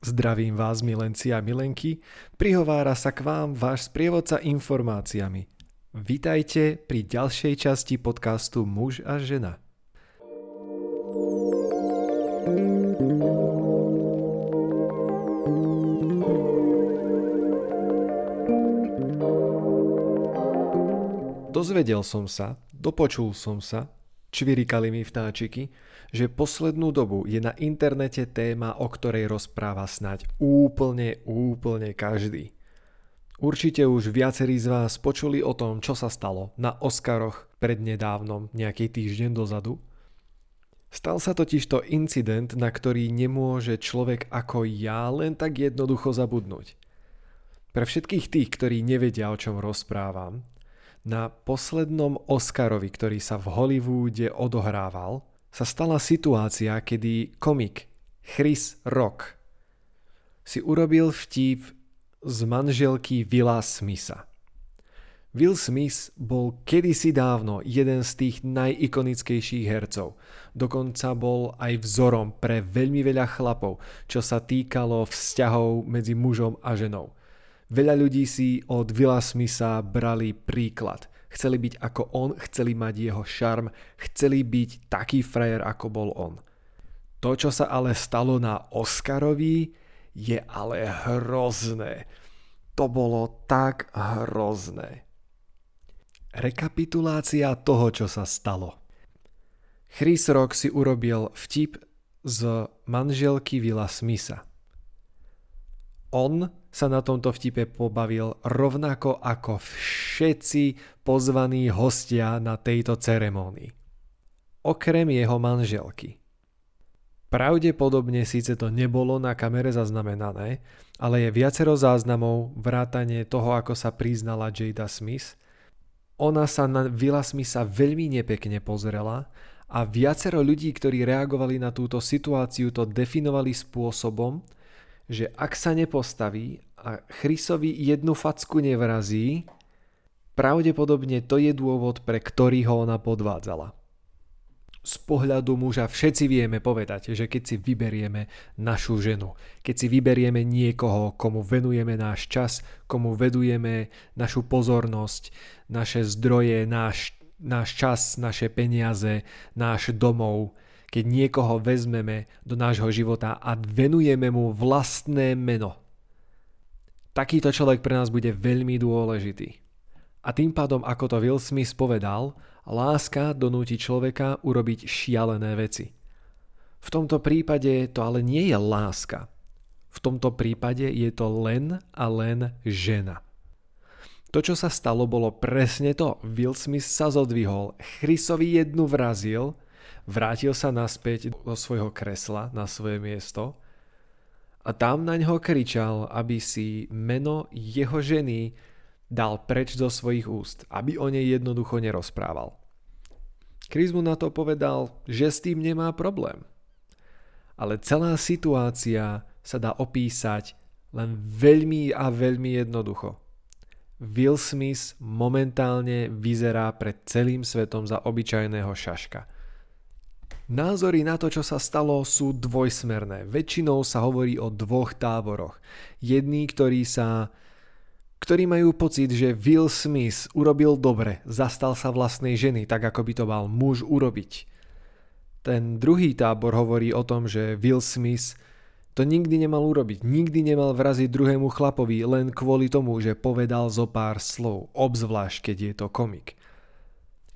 Zdravím vás, milenci a milenky. Prihovára sa k vám váš sprievodca informáciami. Vítajte pri ďalšej časti podcastu Muž a žena. Dozvedel som sa, dopočul som sa, čvirikali mi vtáčiky, že poslednú dobu je na internete téma, o ktorej rozpráva snať úplne, úplne každý. Určite už viacerí z vás počuli o tom, čo sa stalo na Oscaroch prednedávnom, nejaký týždeň dozadu. Stal sa totižto incident, na ktorý nemôže človek ako ja len tak jednoducho zabudnúť. Pre všetkých tých, ktorí nevedia, o čom rozprávam, na poslednom Oscarovi, ktorý sa v Hollywoode odohrával, sa stala situácia, kedy komik Chris Rock si urobil vtip z manželky Willa Smitha. Will Smith bol kedysi dávno jeden z tých najikonickejších hercov. Dokonca bol aj vzorom pre veľmi veľa chlapov, čo sa týkalo vzťahov medzi mužom a ženou. Veľa ľudí si od Willa Smitha brali príklad. Chceli byť ako on, chceli mať jeho šarm, chceli byť taký frajer, ako bol on. To, čo sa ale stalo na Oscarovi, je ale hrozné. To bolo tak hrozné. Rekapitulácia toho, čo sa stalo. Chris Rock si urobil vtip z manželky Vila Smitha. On sa na tomto vtipe pobavil rovnako ako všetci pozvaní hostia na tejto ceremónii. Okrem jeho manželky. Pravdepodobne síce to nebolo na kamere zaznamenané, ale je viacero záznamov vrátane toho, ako sa priznala Jada Smith. Ona sa na Willa Smitha veľmi nepekne pozrela a viacero ľudí, ktorí reagovali na túto situáciu, to definovali spôsobom, že ak sa nepostaví a Chrisovi jednu facku nevrazí, pravdepodobne to je dôvod, pre ktorý ho ona podvádzala. Z pohľadu muža všetci vieme povedať, že keď si vyberieme našu ženu, keď si vyberieme niekoho, komu venujeme náš čas, komu vedujeme našu pozornosť, naše zdroje, náš, náš čas, naše peniaze, náš domov, keď niekoho vezmeme do nášho života a venujeme mu vlastné meno. Takýto človek pre nás bude veľmi dôležitý. A tým pádom, ako to Will Smith povedal, láska donúti človeka urobiť šialené veci. V tomto prípade to ale nie je láska. V tomto prípade je to len a len žena. To, čo sa stalo, bolo presne to. Will Smith sa zodvihol, Chrisovi jednu vrazil vrátil sa naspäť do svojho kresla, na svoje miesto a tam na ňo kričal, aby si meno jeho ženy dal preč do svojich úst, aby o nej jednoducho nerozprával. Chris mu na to povedal, že s tým nemá problém. Ale celá situácia sa dá opísať len veľmi a veľmi jednoducho. Will Smith momentálne vyzerá pred celým svetom za obyčajného šaška – Názory na to, čo sa stalo, sú dvojsmerné. Väčšinou sa hovorí o dvoch táboroch. Jední, ktorí sa ktorí majú pocit, že Will Smith urobil dobre, zastal sa vlastnej ženy, tak ako by to mal muž urobiť. Ten druhý tábor hovorí o tom, že Will Smith to nikdy nemal urobiť. Nikdy nemal vraziť druhému chlapovi len kvôli tomu, že povedal zo pár slov, obzvlášť keď je to komik.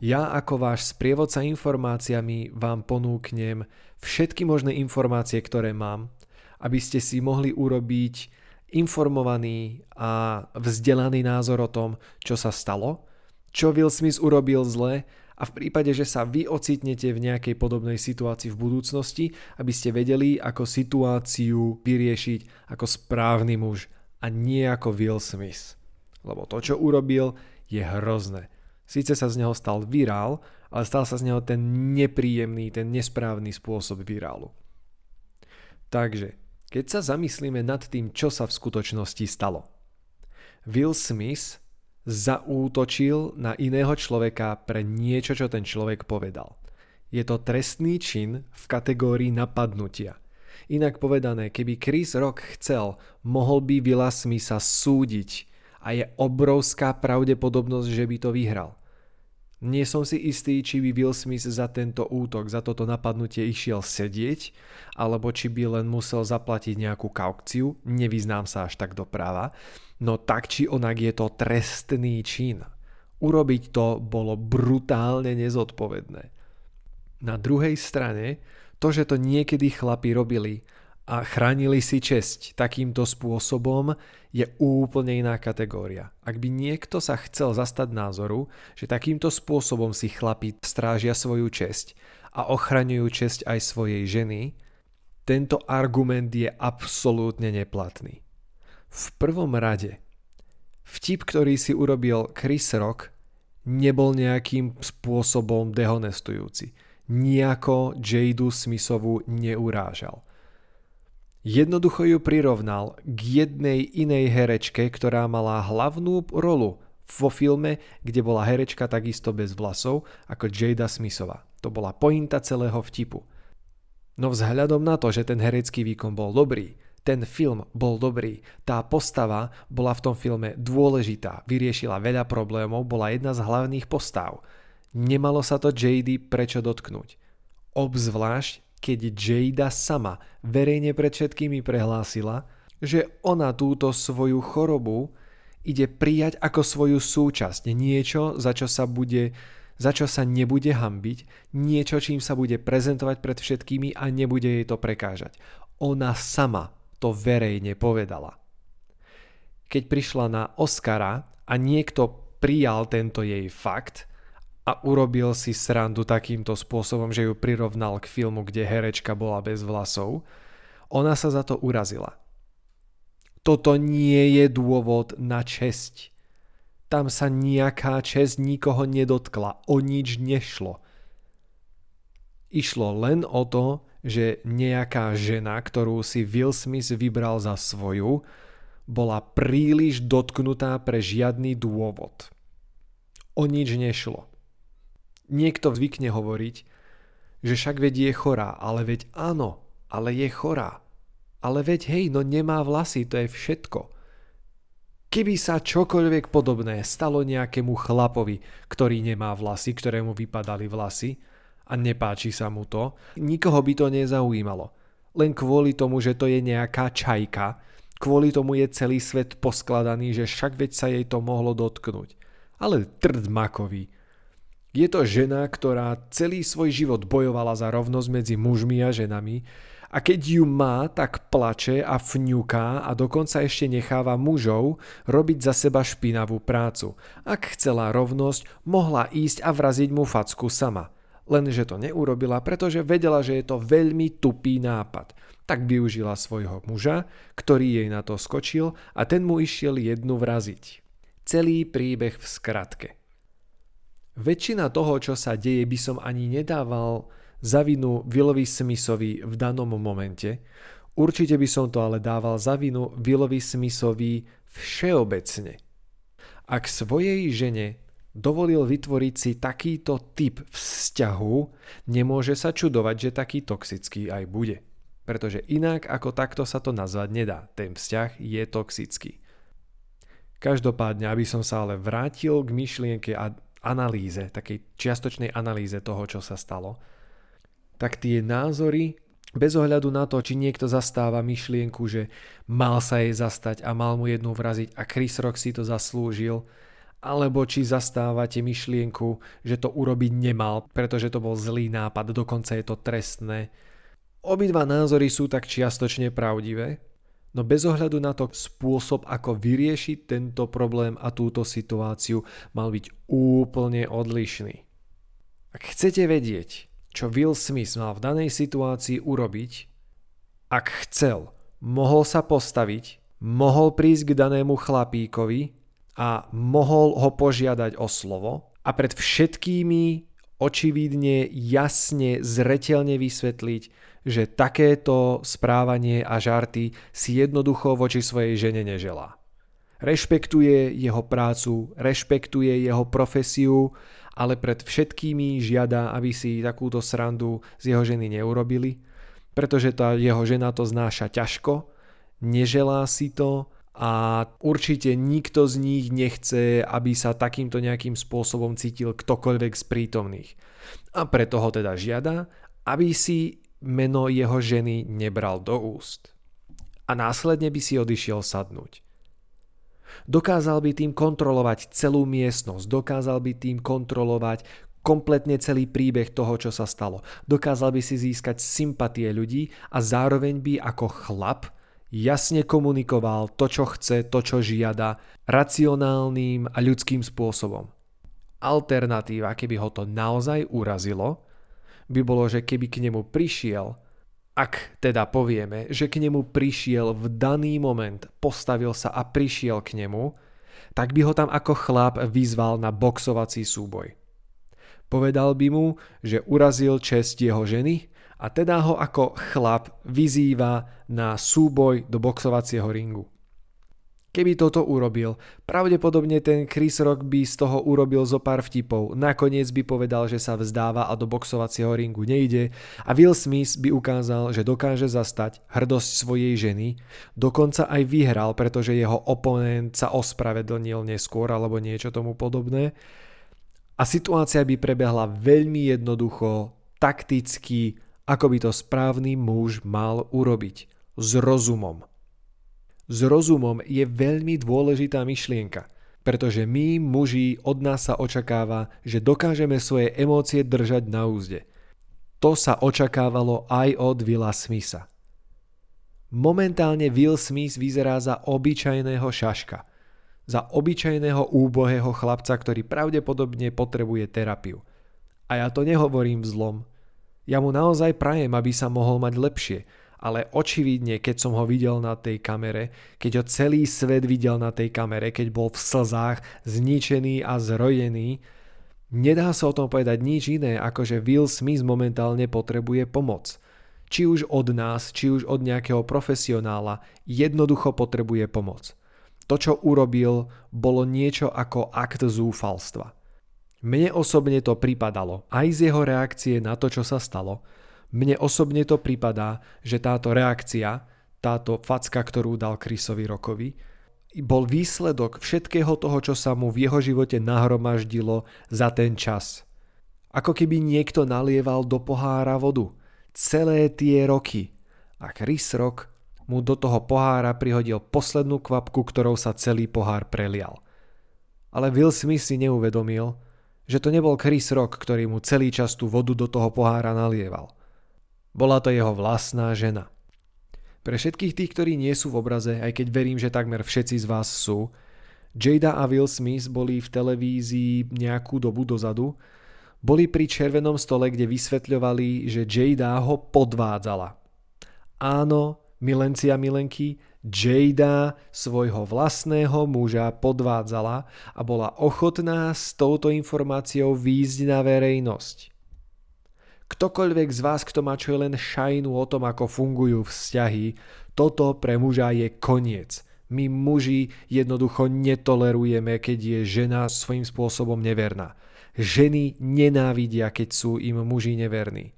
Ja ako váš sprievodca informáciami vám ponúknem všetky možné informácie, ktoré mám, aby ste si mohli urobiť informovaný a vzdelaný názor o tom, čo sa stalo, čo Will Smith urobil zle a v prípade, že sa vy ocitnete v nejakej podobnej situácii v budúcnosti, aby ste vedeli, ako situáciu vyriešiť ako správny muž a nie ako Will Smith. Lebo to, čo urobil, je hrozné. Síce sa z neho stal virál, ale stal sa z neho ten nepríjemný, ten nesprávny spôsob virálu. Takže, keď sa zamyslíme nad tým, čo sa v skutočnosti stalo. Will Smith zaútočil na iného človeka pre niečo, čo ten človek povedal. Je to trestný čin v kategórii napadnutia. Inak povedané, keby Chris Rock chcel, mohol by Willa Smitha súdiť a je obrovská pravdepodobnosť, že by to vyhral. Nie som si istý, či by Will Smith za tento útok, za toto napadnutie išiel sedieť, alebo či by len musel zaplatiť nejakú kaukciu, nevyznám sa až tak do práva, no tak či onak je to trestný čin. Urobiť to bolo brutálne nezodpovedné. Na druhej strane, to, že to niekedy chlapi robili a chránili si česť takýmto spôsobom, je úplne iná kategória. Ak by niekto sa chcel zastať názoru, že takýmto spôsobom si chlapi strážia svoju česť a ochraňujú česť aj svojej ženy, tento argument je absolútne neplatný. V prvom rade, vtip, ktorý si urobil Chris Rock, nebol nejakým spôsobom dehonestujúci. Nijako Jadu Smithovu neurážal – Jednoducho ju prirovnal k jednej inej herečke, ktorá mala hlavnú rolu vo filme, kde bola herečka takisto bez vlasov ako Jada Smithova. To bola pointa celého vtipu. No vzhľadom na to, že ten herecký výkon bol dobrý, ten film bol dobrý, tá postava bola v tom filme dôležitá, vyriešila veľa problémov, bola jedna z hlavných postav. Nemalo sa to JD prečo dotknúť. Obzvlášť, keď Jada sama verejne pred všetkými prehlásila, že ona túto svoju chorobu ide prijať ako svoju súčasť, niečo, za čo sa bude za čo sa nebude hambiť, niečo, čím sa bude prezentovať pred všetkými a nebude jej to prekážať. Ona sama to verejne povedala. Keď prišla na Oscara a niekto prijal tento jej fakt, a urobil si srandu takýmto spôsobom, že ju prirovnal k filmu, kde herečka bola bez vlasov, ona sa za to urazila. Toto nie je dôvod na česť. Tam sa nejaká česť nikoho nedotkla, o nič nešlo. Išlo len o to, že nejaká žena, ktorú si Will Smith vybral za svoju, bola príliš dotknutá pre žiadny dôvod. O nič nešlo. Niekto zvykne hovoriť, že však veď je chorá, ale veď áno, ale je chorá. Ale veď hej, no nemá vlasy, to je všetko. Keby sa čokoľvek podobné stalo nejakému chlapovi, ktorý nemá vlasy, ktorému vypadali vlasy a nepáči sa mu to, nikoho by to nezaujímalo. Len kvôli tomu, že to je nejaká čajka, kvôli tomu je celý svet poskladaný, že však veď sa jej to mohlo dotknúť. Ale trd makový. Je to žena, ktorá celý svoj život bojovala za rovnosť medzi mužmi a ženami a keď ju má, tak plače a fňuká a dokonca ešte necháva mužov robiť za seba špinavú prácu. Ak chcela rovnosť, mohla ísť a vraziť mu facku sama. Lenže to neurobila, pretože vedela, že je to veľmi tupý nápad. Tak využila svojho muža, ktorý jej na to skočil a ten mu išiel jednu vraziť. Celý príbeh v skratke. Väčšina toho, čo sa deje, by som ani nedával za vinu Willovi Smithovi v danom momente. Určite by som to ale dával za vinu Willovi Smithovi všeobecne. Ak svojej žene dovolil vytvoriť si takýto typ vzťahu, nemôže sa čudovať, že taký toxický aj bude. Pretože inak ako takto sa to nazvať nedá. Ten vzťah je toxický. Každopádne, aby som sa ale vrátil k myšlienke a analýze, takej čiastočnej analýze toho, čo sa stalo, tak tie názory, bez ohľadu na to, či niekto zastáva myšlienku, že mal sa jej zastať a mal mu jednu vraziť a Chris Rock si to zaslúžil, alebo či zastávate myšlienku, že to urobiť nemal, pretože to bol zlý nápad, dokonca je to trestné. Obidva názory sú tak čiastočne pravdivé, No bez ohľadu na to spôsob, ako vyriešiť tento problém a túto situáciu mal byť úplne odlišný. Ak chcete vedieť, čo Will Smith mal v danej situácii urobiť, ak chcel, mohol sa postaviť, mohol prísť k danému chlapíkovi a mohol ho požiadať o slovo a pred všetkými očividne, jasne, zretelne vysvetliť, že takéto správanie a žarty si jednoducho voči svojej žene neželá. Rešpektuje jeho prácu, rešpektuje jeho profesiu, ale pred všetkými žiada, aby si takúto srandu z jeho ženy neurobili. pretože tá jeho žena to znáša ťažko, neželá si to a určite nikto z nich nechce, aby sa takýmto nejakým spôsobom cítil ktokoľvek z prítomných. A preto ho teda žiada, aby si meno jeho ženy nebral do úst. A následne by si odišiel sadnúť. Dokázal by tým kontrolovať celú miestnosť, dokázal by tým kontrolovať kompletne celý príbeh toho, čo sa stalo. Dokázal by si získať sympatie ľudí a zároveň by ako chlap jasne komunikoval to, čo chce, to, čo žiada, racionálnym a ľudským spôsobom. Alternatíva, keby ho to naozaj urazilo, by bolo, že keby k nemu prišiel, ak teda povieme, že k nemu prišiel v daný moment, postavil sa a prišiel k nemu, tak by ho tam ako chlap vyzval na boxovací súboj. Povedal by mu, že urazil čest jeho ženy a teda ho ako chlap vyzýva na súboj do boxovacieho ringu. Keby toto urobil, pravdepodobne ten Chris Rock by z toho urobil zo pár vtipov, nakoniec by povedal, že sa vzdáva a do boxovacieho ringu nejde a Will Smith by ukázal, že dokáže zastať hrdosť svojej ženy, dokonca aj vyhral, pretože jeho oponent sa ospravedlnil neskôr alebo niečo tomu podobné. A situácia by prebehla veľmi jednoducho, takticky, ako by to správny muž mal urobiť. S rozumom. S rozumom je veľmi dôležitá myšlienka, pretože my, muži, od nás sa očakáva, že dokážeme svoje emócie držať na úzde. To sa očakávalo aj od Willa Smitha. Momentálne Will Smith vyzerá za obyčajného šaška – za obyčajného úbohého chlapca, ktorý pravdepodobne potrebuje terapiu. A ja to nehovorím v zlom. Ja mu naozaj prajem, aby sa mohol mať lepšie, ale očividne, keď som ho videl na tej kamere, keď ho celý svet videl na tej kamere, keď bol v slzách, zničený a zrojený, nedá sa o tom povedať nič iné, ako že Will Smith momentálne potrebuje pomoc. Či už od nás, či už od nejakého profesionála, jednoducho potrebuje pomoc. To, čo urobil, bolo niečo ako akt zúfalstva. Mne osobne to pripadalo, aj z jeho reakcie na to, čo sa stalo. Mne osobne to pripadá, že táto reakcia, táto facka, ktorú dal Chrisovi Rokovi, bol výsledok všetkého toho, čo sa mu v jeho živote nahromaždilo za ten čas. Ako keby niekto nalieval do pohára vodu. Celé tie roky. A Chris Rock mu do toho pohára prihodil poslednú kvapku, ktorou sa celý pohár prelial. Ale Will Smith si neuvedomil, že to nebol Chris Rock, ktorý mu celý čas tú vodu do toho pohára nalieval. Bola to jeho vlastná žena. Pre všetkých tých, ktorí nie sú v obraze, aj keď verím, že takmer všetci z vás sú, Jada a Will Smith boli v televízii nejakú dobu dozadu, boli pri červenom stole, kde vysvetľovali, že Jada ho podvádzala. Áno, milenci a milenky, Jada svojho vlastného muža podvádzala a bola ochotná s touto informáciou výjsť na verejnosť. Ktokoľvek z vás, kto má čo len šajnu o tom, ako fungujú vzťahy, toto pre muža je koniec. My muži jednoducho netolerujeme, keď je žena svojím spôsobom neverná. Ženy nenávidia, keď sú im muži neverní.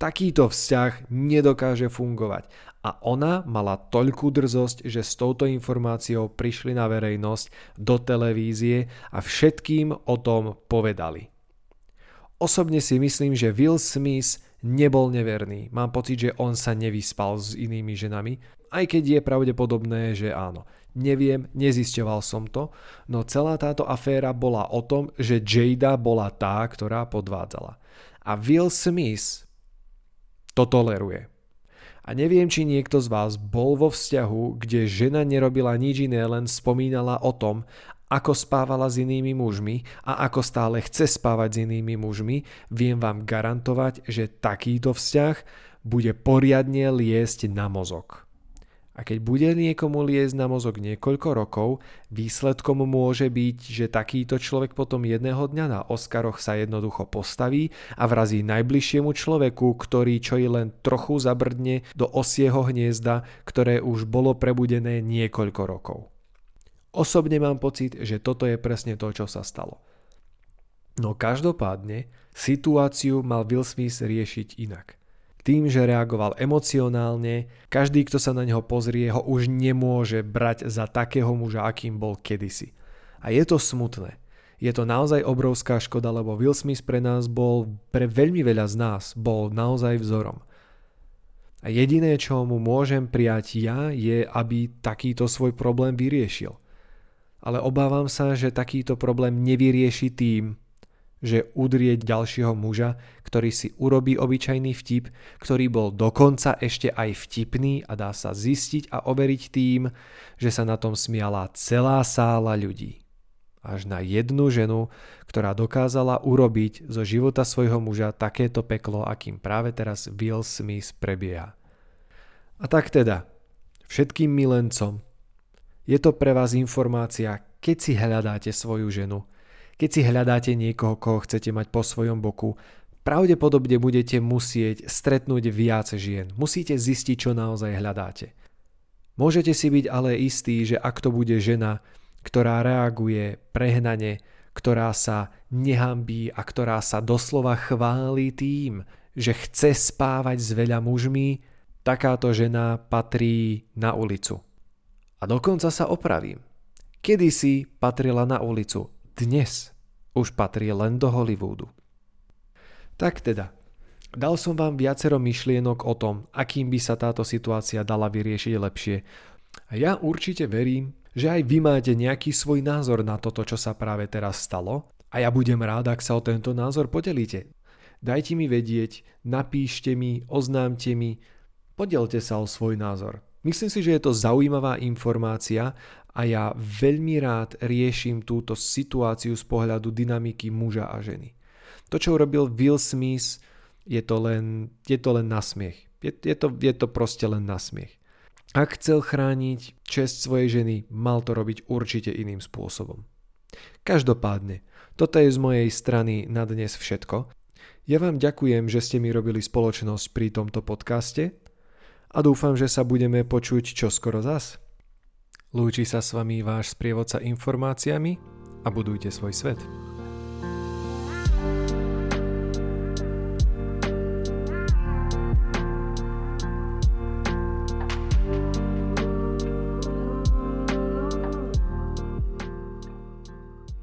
Takýto vzťah nedokáže fungovať a ona mala toľkú drzosť, že s touto informáciou prišli na verejnosť do televízie a všetkým o tom povedali. Osobne si myslím, že Will Smith nebol neverný. Mám pocit, že on sa nevyspal s inými ženami, aj keď je pravdepodobné, že áno. Neviem, nezisťoval som to, no celá táto aféra bola o tom, že Jada bola tá, ktorá podvádzala. A Will Smith to toleruje. A neviem, či niekto z vás bol vo vzťahu, kde žena nerobila nič iné, len spomínala o tom, ako spávala s inými mužmi a ako stále chce spávať s inými mužmi, viem vám garantovať, že takýto vzťah bude poriadne liesť na mozog. A keď bude niekomu liezť na mozog niekoľko rokov, výsledkom môže byť, že takýto človek potom jedného dňa na Oscaroch sa jednoducho postaví a vrazí najbližšiemu človeku, ktorý čo i len trochu zabrdne do osieho hniezda, ktoré už bolo prebudené niekoľko rokov. Osobne mám pocit, že toto je presne to, čo sa stalo. No každopádne, situáciu mal Will Smith riešiť inak. Tým, že reagoval emocionálne, každý, kto sa na neho pozrie, ho už nemôže brať za takého muža, akým bol kedysi. A je to smutné. Je to naozaj obrovská škoda, lebo Will Smith pre nás bol, pre veľmi veľa z nás, bol naozaj vzorom. A jediné, čo mu môžem prijať ja, je, aby takýto svoj problém vyriešil. Ale obávam sa, že takýto problém nevyrieši tým, že udrieť ďalšieho muža, ktorý si urobí obyčajný vtip, ktorý bol dokonca ešte aj vtipný a dá sa zistiť a overiť tým, že sa na tom smiala celá sála ľudí. Až na jednu ženu, ktorá dokázala urobiť zo života svojho muža takéto peklo, akým práve teraz Will Smith prebieha. A tak teda, všetkým milencom, je to pre vás informácia, keď si hľadáte svoju ženu, keď si hľadáte niekoho, koho chcete mať po svojom boku, pravdepodobne budete musieť stretnúť viac žien. Musíte zistiť, čo naozaj hľadáte. Môžete si byť ale istí, že ak to bude žena, ktorá reaguje prehnane, ktorá sa nehambí a ktorá sa doslova chváli tým, že chce spávať s veľa mužmi, takáto žena patrí na ulicu. A dokonca sa opravím. Kedysi patrila na ulicu, dnes už patrí len do Hollywoodu. Tak teda, dal som vám viacero myšlienok o tom, akým by sa táto situácia dala vyriešiť lepšie. A ja určite verím, že aj vy máte nejaký svoj názor na toto, čo sa práve teraz stalo a ja budem rád, ak sa o tento názor podelíte. Dajte mi vedieť, napíšte mi, oznámte mi, podelte sa o svoj názor. Myslím si, že je to zaujímavá informácia a ja veľmi rád riešim túto situáciu z pohľadu dynamiky muža a ženy. To, čo urobil Will Smith, je to len, je to len nasmiech. Je, je, to, je to proste len nasmiech. Ak chcel chrániť čest svojej ženy, mal to robiť určite iným spôsobom. Každopádne, toto je z mojej strany na dnes všetko. Ja vám ďakujem, že ste mi robili spoločnosť pri tomto podcaste a dúfam, že sa budeme počuť čoskoro zas. Lúči sa s vami váš sprievodca informáciami a budujte svoj svet.